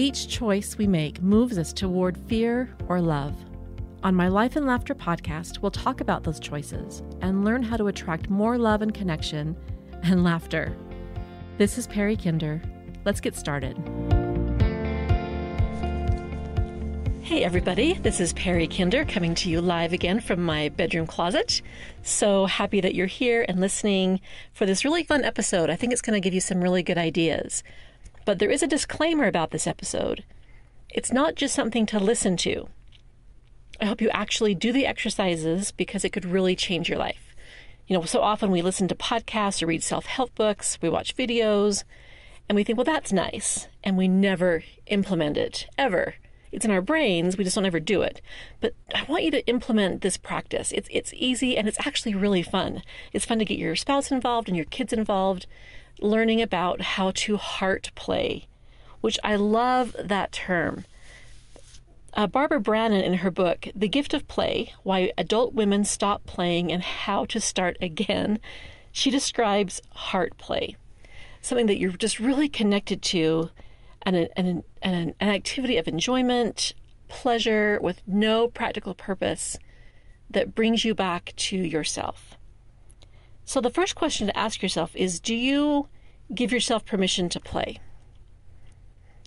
Each choice we make moves us toward fear or love. On my Life and Laughter podcast, we'll talk about those choices and learn how to attract more love and connection and laughter. This is Perry Kinder. Let's get started. Hey, everybody, this is Perry Kinder coming to you live again from my bedroom closet. So happy that you're here and listening for this really fun episode. I think it's going to give you some really good ideas. But there is a disclaimer about this episode it's not just something to listen to. I hope you actually do the exercises because it could really change your life. You know, so often we listen to podcasts or read self help books, we watch videos, and we think, well, that's nice. And we never implement it, ever it's in our brains. We just don't ever do it. But I want you to implement this practice. It's it's easy and it's actually really fun. It's fun to get your spouse involved and your kids involved, learning about how to heart play, which I love that term. Uh, Barbara Brannen, in her book, The Gift of Play Why Adult Women Stop Playing and How to Start Again, she describes heart play, something that you're just really connected to and an, an, an, an activity of enjoyment, pleasure with no practical purpose that brings you back to yourself. So, the first question to ask yourself is Do you give yourself permission to play?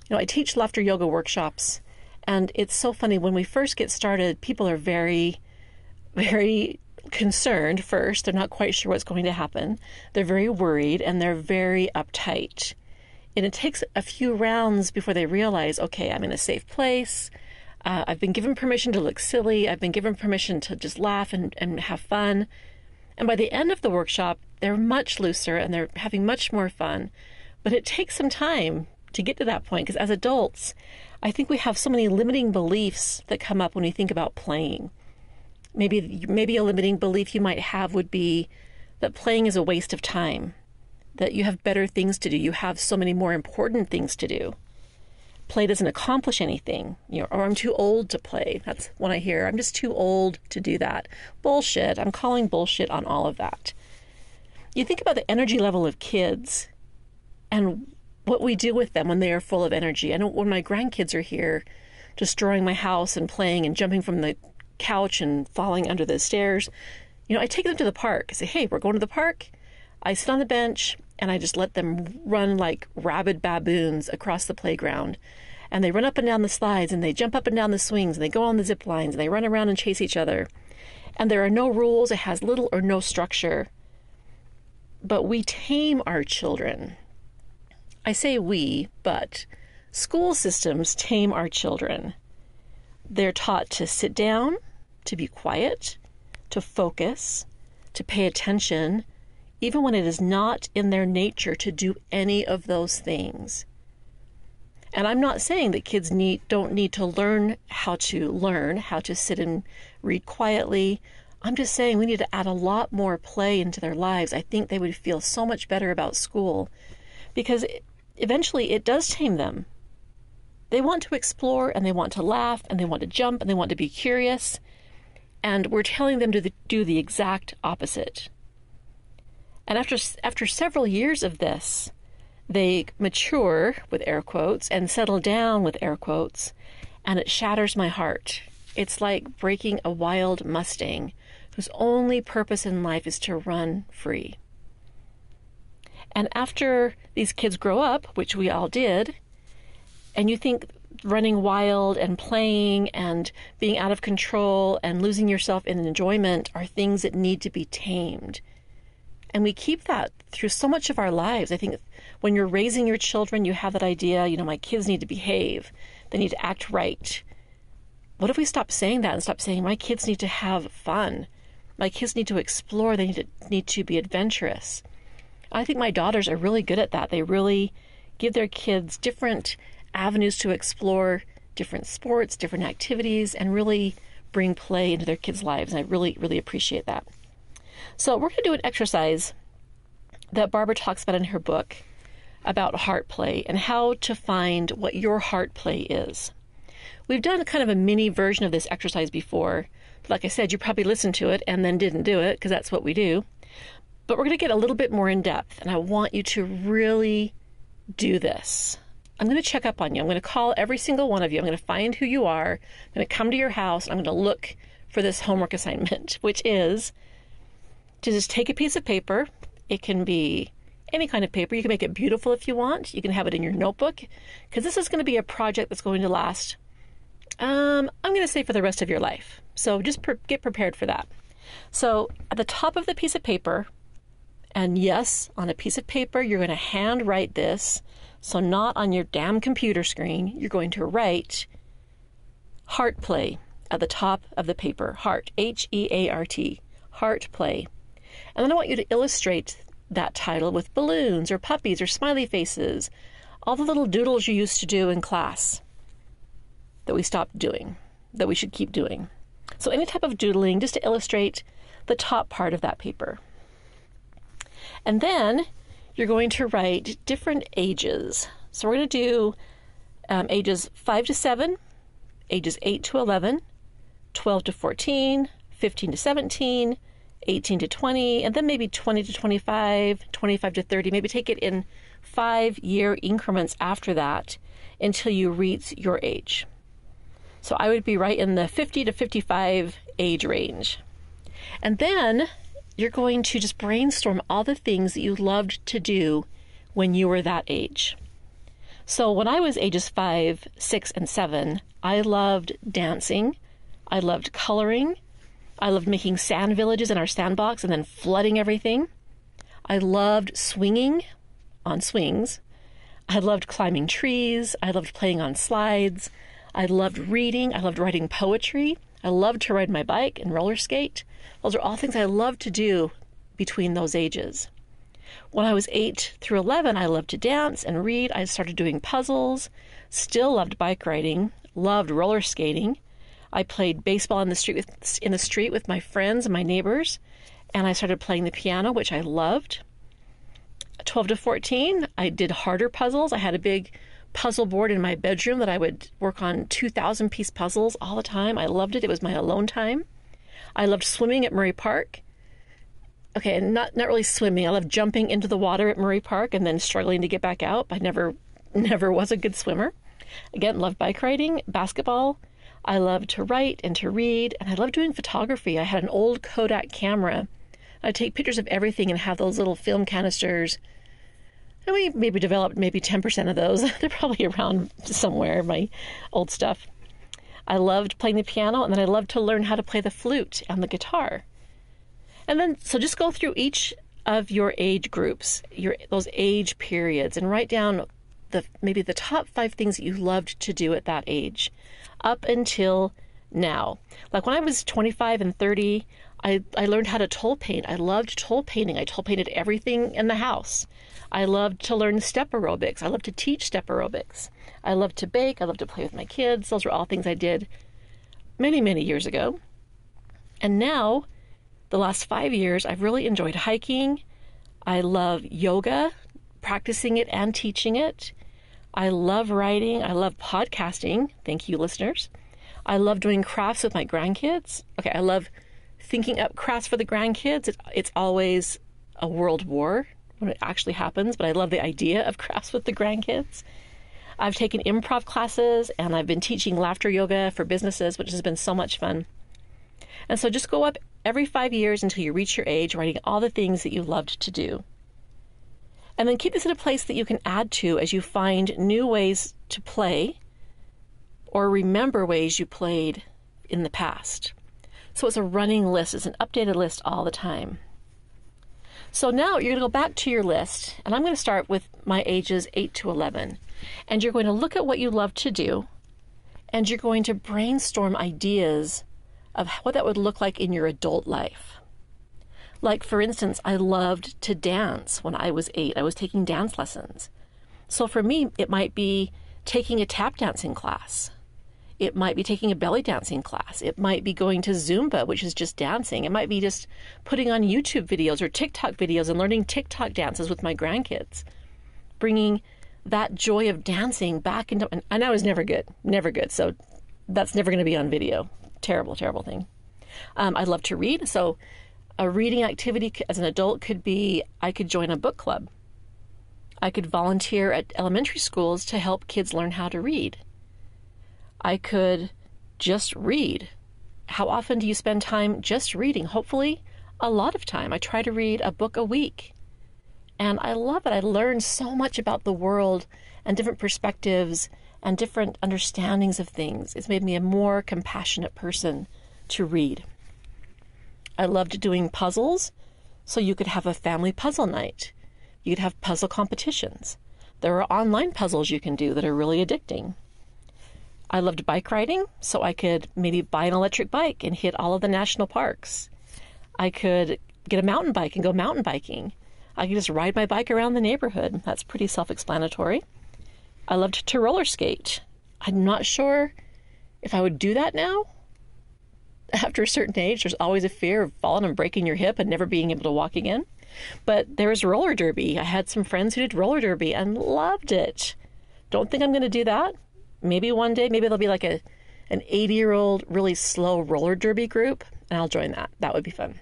You know, I teach laughter yoga workshops, and it's so funny when we first get started, people are very, very concerned first. They're not quite sure what's going to happen. They're very worried and they're very uptight. And it takes a few rounds before they realize, okay, I'm in a safe place. Uh, I've been given permission to look silly. I've been given permission to just laugh and, and have fun. And by the end of the workshop, they're much looser and they're having much more fun. But it takes some time to get to that point because as adults, I think we have so many limiting beliefs that come up when we think about playing. Maybe maybe a limiting belief you might have would be that playing is a waste of time that you have better things to do. You have so many more important things to do. Play doesn't accomplish anything, you know, or I'm too old to play. That's what I hear. I'm just too old to do that. Bullshit. I'm calling bullshit on all of that. You think about the energy level of kids and what we do with them when they are full of energy. I know when my grandkids are here, destroying my house and playing and jumping from the couch and falling under the stairs, you know, I take them to the park. I say, hey, we're going to the park. I sit on the bench and I just let them run like rabid baboons across the playground. And they run up and down the slides and they jump up and down the swings and they go on the zip lines and they run around and chase each other. And there are no rules, it has little or no structure. But we tame our children. I say we, but school systems tame our children. They're taught to sit down, to be quiet, to focus, to pay attention, even when it is not in their nature to do any of those things. And I'm not saying that kids need don't need to learn how to learn, how to sit and read quietly. I'm just saying we need to add a lot more play into their lives. I think they would feel so much better about school because eventually it does tame them. They want to explore and they want to laugh and they want to jump and they want to be curious. And we're telling them to do the exact opposite. And after, after several years of this, they mature, with air quotes, and settle down, with air quotes, and it shatters my heart. It's like breaking a wild Mustang whose only purpose in life is to run free. And after these kids grow up, which we all did, and you think running wild and playing and being out of control and losing yourself in enjoyment are things that need to be tamed and we keep that through so much of our lives. I think when you're raising your children, you have that idea, you know, my kids need to behave, they need to act right. What if we stop saying that and stop saying my kids need to have fun? My kids need to explore, they need to need to be adventurous. I think my daughters are really good at that. They really give their kids different avenues to explore, different sports, different activities, and really bring play into their kids' lives. And I really, really appreciate that. So, we're going to do an exercise that Barbara talks about in her book about heart play and how to find what your heart play is. We've done kind of a mini version of this exercise before. Like I said, you probably listened to it and then didn't do it because that's what we do. But we're going to get a little bit more in depth, and I want you to really do this. I'm going to check up on you. I'm going to call every single one of you. I'm going to find who you are. I'm going to come to your house. I'm going to look for this homework assignment, which is to just take a piece of paper. It can be any kind of paper. You can make it beautiful if you want. You can have it in your notebook because this is going to be a project that's going to last, um, I'm going to say, for the rest of your life. So just pre- get prepared for that. So at the top of the piece of paper, and yes, on a piece of paper, you're going to hand write this. So, not on your damn computer screen. You're going to write heart play at the top of the paper. Heart, H E A R T, heart play. And then I want you to illustrate that title with balloons or puppies or smiley faces, all the little doodles you used to do in class that we stopped doing, that we should keep doing. So, any type of doodling just to illustrate the top part of that paper. And then you're going to write different ages. So, we're going to do um, ages 5 to 7, ages 8 to 11, 12 to 14, 15 to 17, 18 to 20, and then maybe 20 to 25, 25 to 30. Maybe take it in five year increments after that until you reach your age. So I would be right in the 50 to 55 age range. And then you're going to just brainstorm all the things that you loved to do when you were that age. So when I was ages five, six, and seven, I loved dancing. I loved coloring. I loved making sand villages in our sandbox and then flooding everything. I loved swinging on swings. I loved climbing trees. I loved playing on slides. I loved reading. I loved writing poetry. I loved to ride my bike and roller skate. Those are all things I loved to do between those ages. When I was 8 through 11, I loved to dance and read. I started doing puzzles, still loved bike riding, loved roller skating. I played baseball in the street with, in the street with my friends and my neighbors, and I started playing the piano, which I loved. 12 to 14, I did harder puzzles. I had a big puzzle board in my bedroom that I would work on 2,000 piece puzzles all the time. I loved it. It was my alone time. I loved swimming at Murray Park. Okay, not not really swimming. I loved jumping into the water at Murray Park and then struggling to get back out. I never never was a good swimmer. Again, loved bike riding, basketball, I loved to write and to read, and I loved doing photography. I had an old Kodak camera. I'd take pictures of everything and have those little film canisters. And we maybe developed maybe 10% of those. They're probably around somewhere, my old stuff. I loved playing the piano, and then I loved to learn how to play the flute and the guitar. And then, so just go through each of your age groups, your those age periods, and write down the maybe the top five things that you loved to do at that age up until now. Like when I was 25 and 30, I, I learned how to tole paint. I loved tole painting. I tole painted everything in the house. I loved to learn step aerobics. I loved to teach step aerobics. I loved to bake. I loved to play with my kids. Those were all things I did many, many years ago. And now, the last five years, I've really enjoyed hiking. I love yoga, practicing it and teaching it. I love writing. I love podcasting. Thank you, listeners. I love doing crafts with my grandkids. Okay, I love thinking up crafts for the grandkids. It's, it's always a world war when it actually happens, but I love the idea of crafts with the grandkids. I've taken improv classes and I've been teaching laughter yoga for businesses, which has been so much fun. And so just go up every five years until you reach your age, writing all the things that you loved to do. And then keep this in a place that you can add to as you find new ways to play or remember ways you played in the past. So it's a running list, it's an updated list all the time. So now you're going to go back to your list, and I'm going to start with my ages 8 to 11. And you're going to look at what you love to do, and you're going to brainstorm ideas of what that would look like in your adult life. Like, for instance, I loved to dance when I was eight. I was taking dance lessons. So for me, it might be taking a tap dancing class. It might be taking a belly dancing class. It might be going to Zumba, which is just dancing. It might be just putting on YouTube videos or TikTok videos and learning TikTok dances with my grandkids. Bringing that joy of dancing back into, and I was never good, never good. So that's never going to be on video. Terrible, terrible thing. Um, I love to read. So a reading activity as an adult could be I could join a book club. I could volunteer at elementary schools to help kids learn how to read. I could just read. How often do you spend time just reading? Hopefully, a lot of time. I try to read a book a week. And I love it. I learn so much about the world and different perspectives and different understandings of things. It's made me a more compassionate person to read. I loved doing puzzles, so you could have a family puzzle night. You could have puzzle competitions. There are online puzzles you can do that are really addicting. I loved bike riding, so I could maybe buy an electric bike and hit all of the national parks. I could get a mountain bike and go mountain biking. I could just ride my bike around the neighborhood. That's pretty self explanatory. I loved to roller skate. I'm not sure if I would do that now. After a certain age, there's always a fear of falling and breaking your hip and never being able to walk again. But there was roller derby. I had some friends who did roller derby and loved it. Don't think I'm going to do that. Maybe one day, maybe there'll be like a an 80 year old really slow roller derby group, and I'll join that. That would be fun.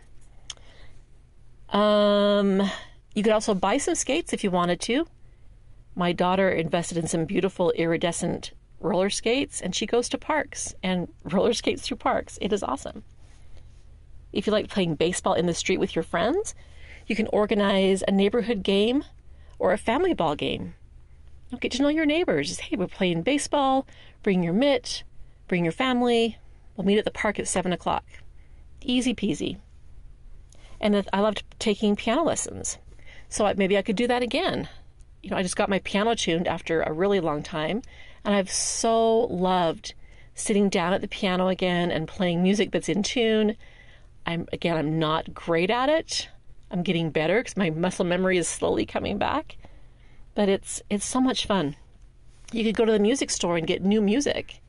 Um, you could also buy some skates if you wanted to. My daughter invested in some beautiful iridescent roller skates, and she goes to parks and roller skates through parks. It is awesome. If you like playing baseball in the street with your friends, you can organize a neighborhood game or a family ball game. You'll Get to know your neighbors. Hey, we're playing baseball. Bring your mitt. Bring your family. We'll meet at the park at 7 o'clock. Easy peasy. And I loved taking piano lessons. So maybe I could do that again. You know, I just got my piano tuned after a really long time. And I've so loved sitting down at the piano again and playing music that's in tune. I'm again, I'm not great at it. I'm getting better because my muscle memory is slowly coming back. But it's it's so much fun. You could go to the music store and get new music.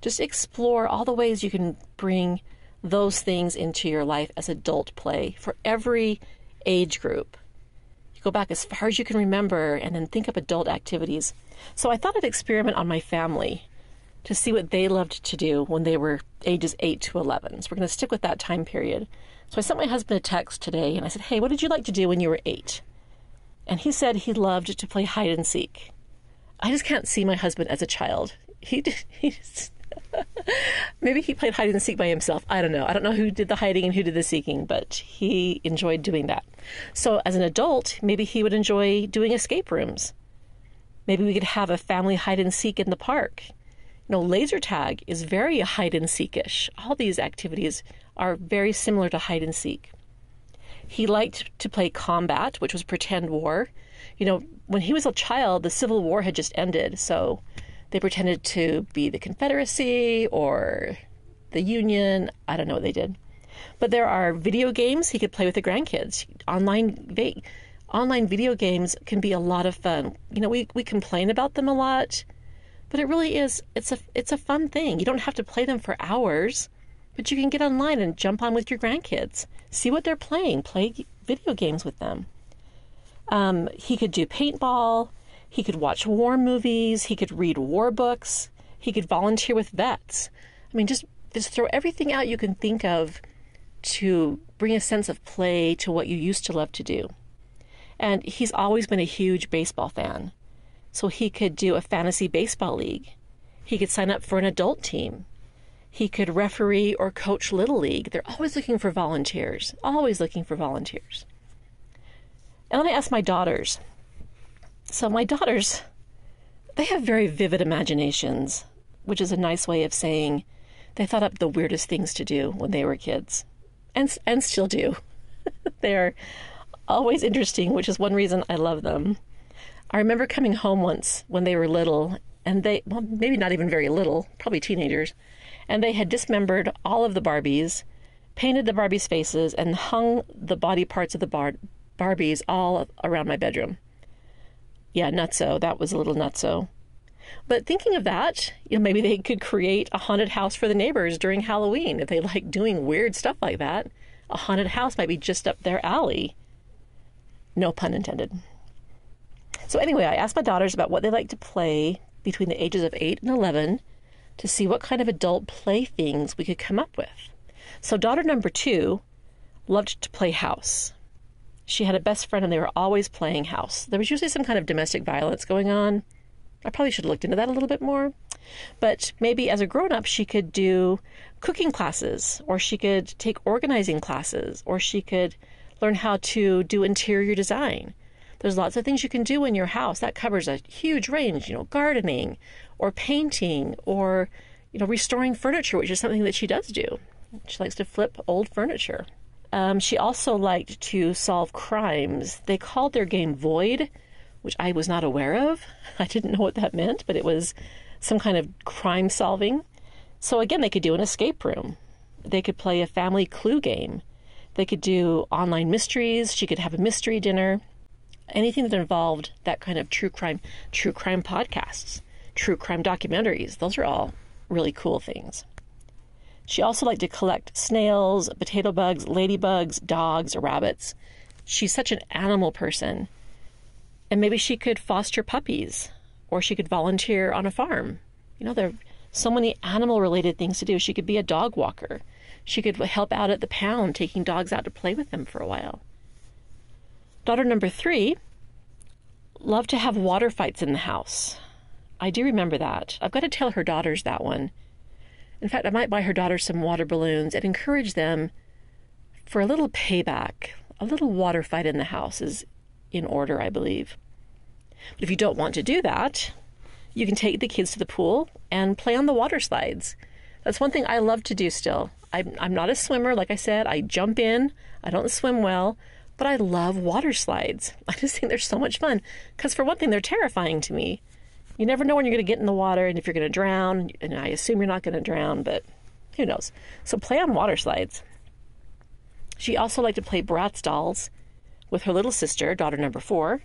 Just explore all the ways you can bring those things into your life as adult play for every age group. You go back as far as you can remember and then think of adult activities. So I thought I'd experiment on my family to see what they loved to do when they were ages 8 to 11. So we're going to stick with that time period. So I sent my husband a text today and I said, Hey, what did you like to do when you were 8? And he said he loved to play hide and seek. I just can't see my husband as a child. He, he just, maybe he played hide and seek by himself. I don't know. I don't know who did the hiding and who did the seeking, but he enjoyed doing that. So as an adult, maybe he would enjoy doing escape rooms. Maybe we could have a family hide and seek in the park. You know, laser tag is very hide and seekish. All these activities are very similar to hide and seek. He liked to play combat, which was pretend war. You know, when he was a child, the Civil War had just ended, so they pretended to be the Confederacy or the Union. I don't know what they did. But there are video games he could play with the grandkids. Online online video games can be a lot of fun. You know, we, we complain about them a lot, but it really is it's a it's a fun thing. You don't have to play them for hours, but you can get online and jump on with your grandkids see what they're playing, play video games with them. Um, he could do paintball, he could watch war movies, he could read war books, he could volunteer with vets. I mean, just just throw everything out you can think of to bring a sense of play to what you used to love to do. And he's always been a huge baseball fan. So he could do a fantasy baseball league. He could sign up for an adult team. He could referee or coach Little League. They're always looking for volunteers, always looking for volunteers. And then I asked my daughters. So, my daughters, they have very vivid imaginations, which is a nice way of saying they thought up the weirdest things to do when they were kids, and, and still do. They're always interesting, which is one reason I love them. I remember coming home once when they were little, and they, well, maybe not even very little, probably teenagers, and they had dismembered all of the Barbies, painted the Barbies' faces, and hung the body parts of the bar- Barbies all around my bedroom. Yeah, nutso. That was a little nutso. But thinking of that, you know, maybe they could create a haunted house for the neighbors during Halloween if they like doing weird stuff like that. A haunted house might be just up their alley. No pun intended. So, anyway, I asked my daughters about what they like to play between the ages of 8 and 11 to see what kind of adult playthings we could come up with. So, daughter number two loved to play house. She had a best friend and they were always playing house. There was usually some kind of domestic violence going on. I probably should have looked into that a little bit more. But maybe as a grown up, she could do cooking classes, or she could take organizing classes, or she could learn how to do interior design. There's lots of things you can do in your house. That covers a huge range, you know, gardening or painting or, you know, restoring furniture, which is something that she does do. She likes to flip old furniture. Um, she also liked to solve crimes. They called their game Void, which I was not aware of. I didn't know what that meant, but it was some kind of crime solving. So again, they could do an escape room. They could play a family clue game. They could do online mysteries. She could have a mystery dinner. Anything that involved that kind of true crime, true crime podcasts, true crime documentaries. Those are all really cool things. She also liked to collect snails, potato bugs, ladybugs, dogs, rabbits. She's such an animal person. And maybe she could foster puppies or she could volunteer on a farm. You know, there are so many animal related things to do. She could be a dog walker. She could help out at the pound, taking dogs out to play with them for a while. Daughter number three loved to have water fights in the house. I do remember that. I've got to tell her daughters that one. In fact, I might buy her daughters some water balloons and encourage them for a little payback. A little water fight in the house is in order, I believe. But if you don't want to do that, you can take the kids to the pool and play on the water slides. That's one thing I love to do still. I'm, I'm not a swimmer, like I said. I jump in, I don't swim well, but I love water slides. I just think they're so much fun. Because, for one thing, they're terrifying to me. You never know when you're going to get in the water and if you're going to drown. And I assume you're not going to drown, but who knows? So, play on water slides. She also liked to play Bratz dolls with her little sister, daughter number four.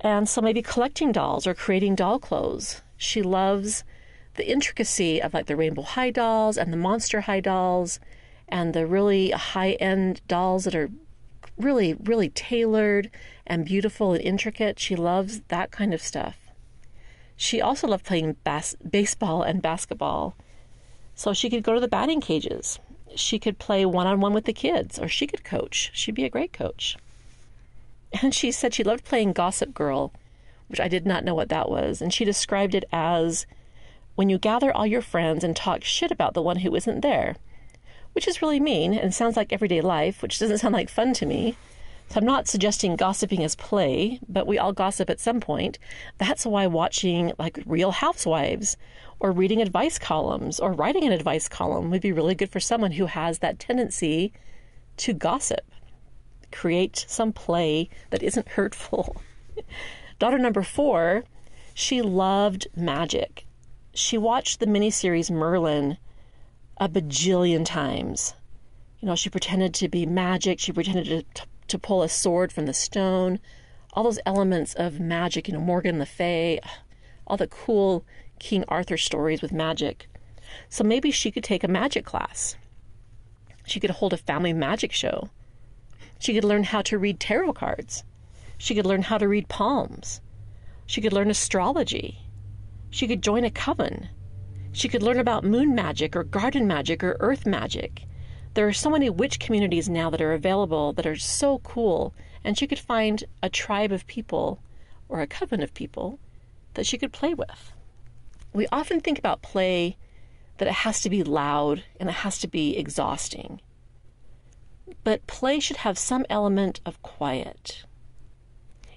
And so maybe collecting dolls or creating doll clothes. She loves the intricacy of like the Rainbow High dolls and the Monster High dolls and the really high end dolls that are really, really tailored and beautiful and intricate. She loves that kind of stuff. She also loved playing bas- baseball and basketball. So she could go to the batting cages. She could play one on one with the kids, or she could coach. She'd be a great coach. And she said she loved playing Gossip Girl, which I did not know what that was. And she described it as when you gather all your friends and talk shit about the one who isn't there, which is really mean and sounds like everyday life, which doesn't sound like fun to me. So I'm not suggesting gossiping as play, but we all gossip at some point. That's why watching like Real Housewives or reading advice columns or writing an advice column would be really good for someone who has that tendency to gossip. Create some play that isn't hurtful. Daughter number four, she loved magic she watched the miniseries Merlin a bajillion times. You know, she pretended to be magic, she pretended to, to, pull a sword from the stone, all those elements of magic, you know, Morgan Le Fay, all the cool King Arthur stories with magic. So maybe she could take a magic class. She could hold a family magic show. She could learn how to read tarot cards. She could learn how to read palms. She could learn astrology. She could join a coven. She could learn about moon magic or garden magic or earth magic. There are so many witch communities now that are available that are so cool, and she could find a tribe of people or a coven of people that she could play with. We often think about play that it has to be loud and it has to be exhausting. But play should have some element of quiet.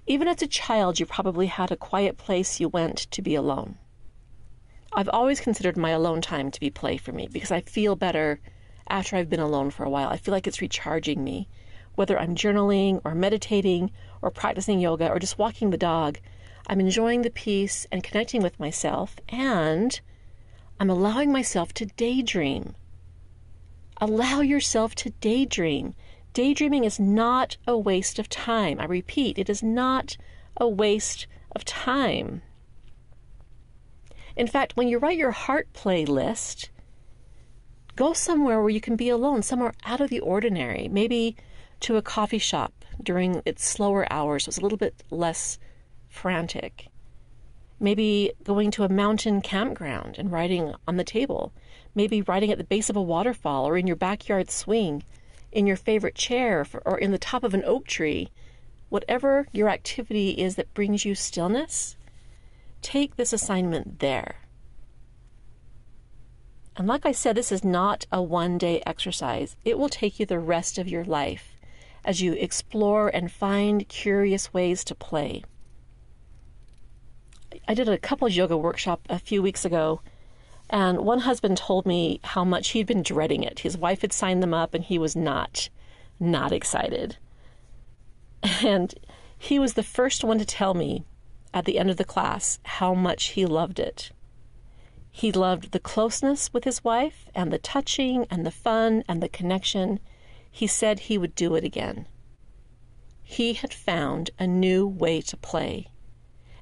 Even as a child, you probably had a quiet place you went to be alone. I've always considered my alone time to be play for me because I feel better after I've been alone for a while. I feel like it's recharging me. Whether I'm journaling or meditating or practicing yoga or just walking the dog, I'm enjoying the peace and connecting with myself, and I'm allowing myself to daydream. Allow yourself to daydream. Daydreaming is not a waste of time. I repeat, it is not a waste of time. In fact, when you write your heart playlist, go somewhere where you can be alone, somewhere out of the ordinary, maybe to a coffee shop during its slower hours, so it's a little bit less frantic. Maybe going to a mountain campground and writing on the table. Maybe writing at the base of a waterfall or in your backyard swing in your favorite chair or in the top of an oak tree. Whatever your activity is that brings you stillness, take this assignment there. And like I said, this is not a one day exercise. It will take you the rest of your life as you explore and find curious ways to play. I did a couples yoga workshop a few weeks ago, and one husband told me how much he'd been dreading it. His wife had signed them up, and he was not, not excited. And he was the first one to tell me at the end of the class how much he loved it. He loved the closeness with his wife and the touching and the fun and the connection. He said he would do it again. He had found a new way to play.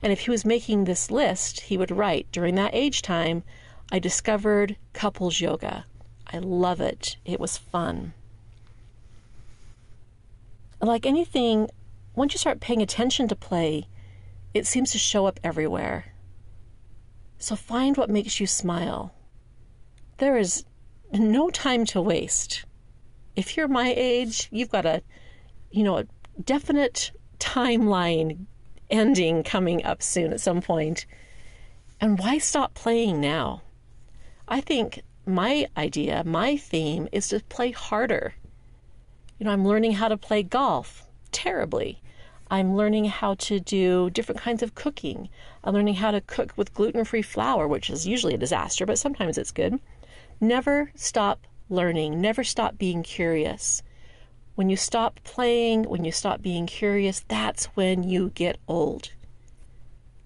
And if he was making this list, he would write during that age time, I discovered couples yoga. I love it. It was fun. Like anything, once you start paying attention to play, it seems to show up everywhere. So find what makes you smile. There is no time to waste. If you're my age, you've got a, you know, a definite timeline ending coming up soon at some point. And why stop playing now? I think my idea, my theme is to play harder. You know, I'm learning how to play golf terribly. I'm learning how to do different kinds of cooking. I'm learning how to cook with gluten free flour, which is usually a disaster, but sometimes it's good. Never stop learning, never stop being curious. When you stop playing, when you stop being curious, that's when you get old.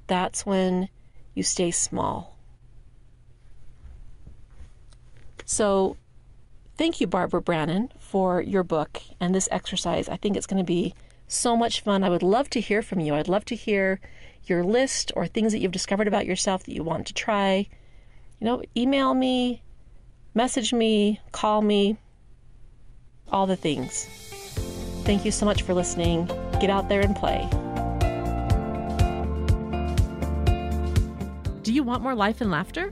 That's when you stay small. So, thank you, Barbara Brannen, for your book and this exercise. I think it's going to be so much fun. I would love to hear from you. I'd love to hear your list or things that you've discovered about yourself that you want to try. You know, email me, message me, call me, all the things. Thank you so much for listening. Get out there and play. Do you want more life and laughter?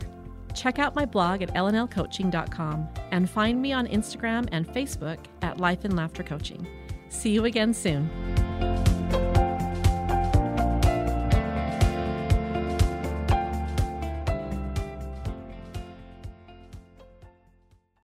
Check out my blog at lnlcoaching.com and find me on Instagram and Facebook at Life and Laughter Coaching. See you again soon.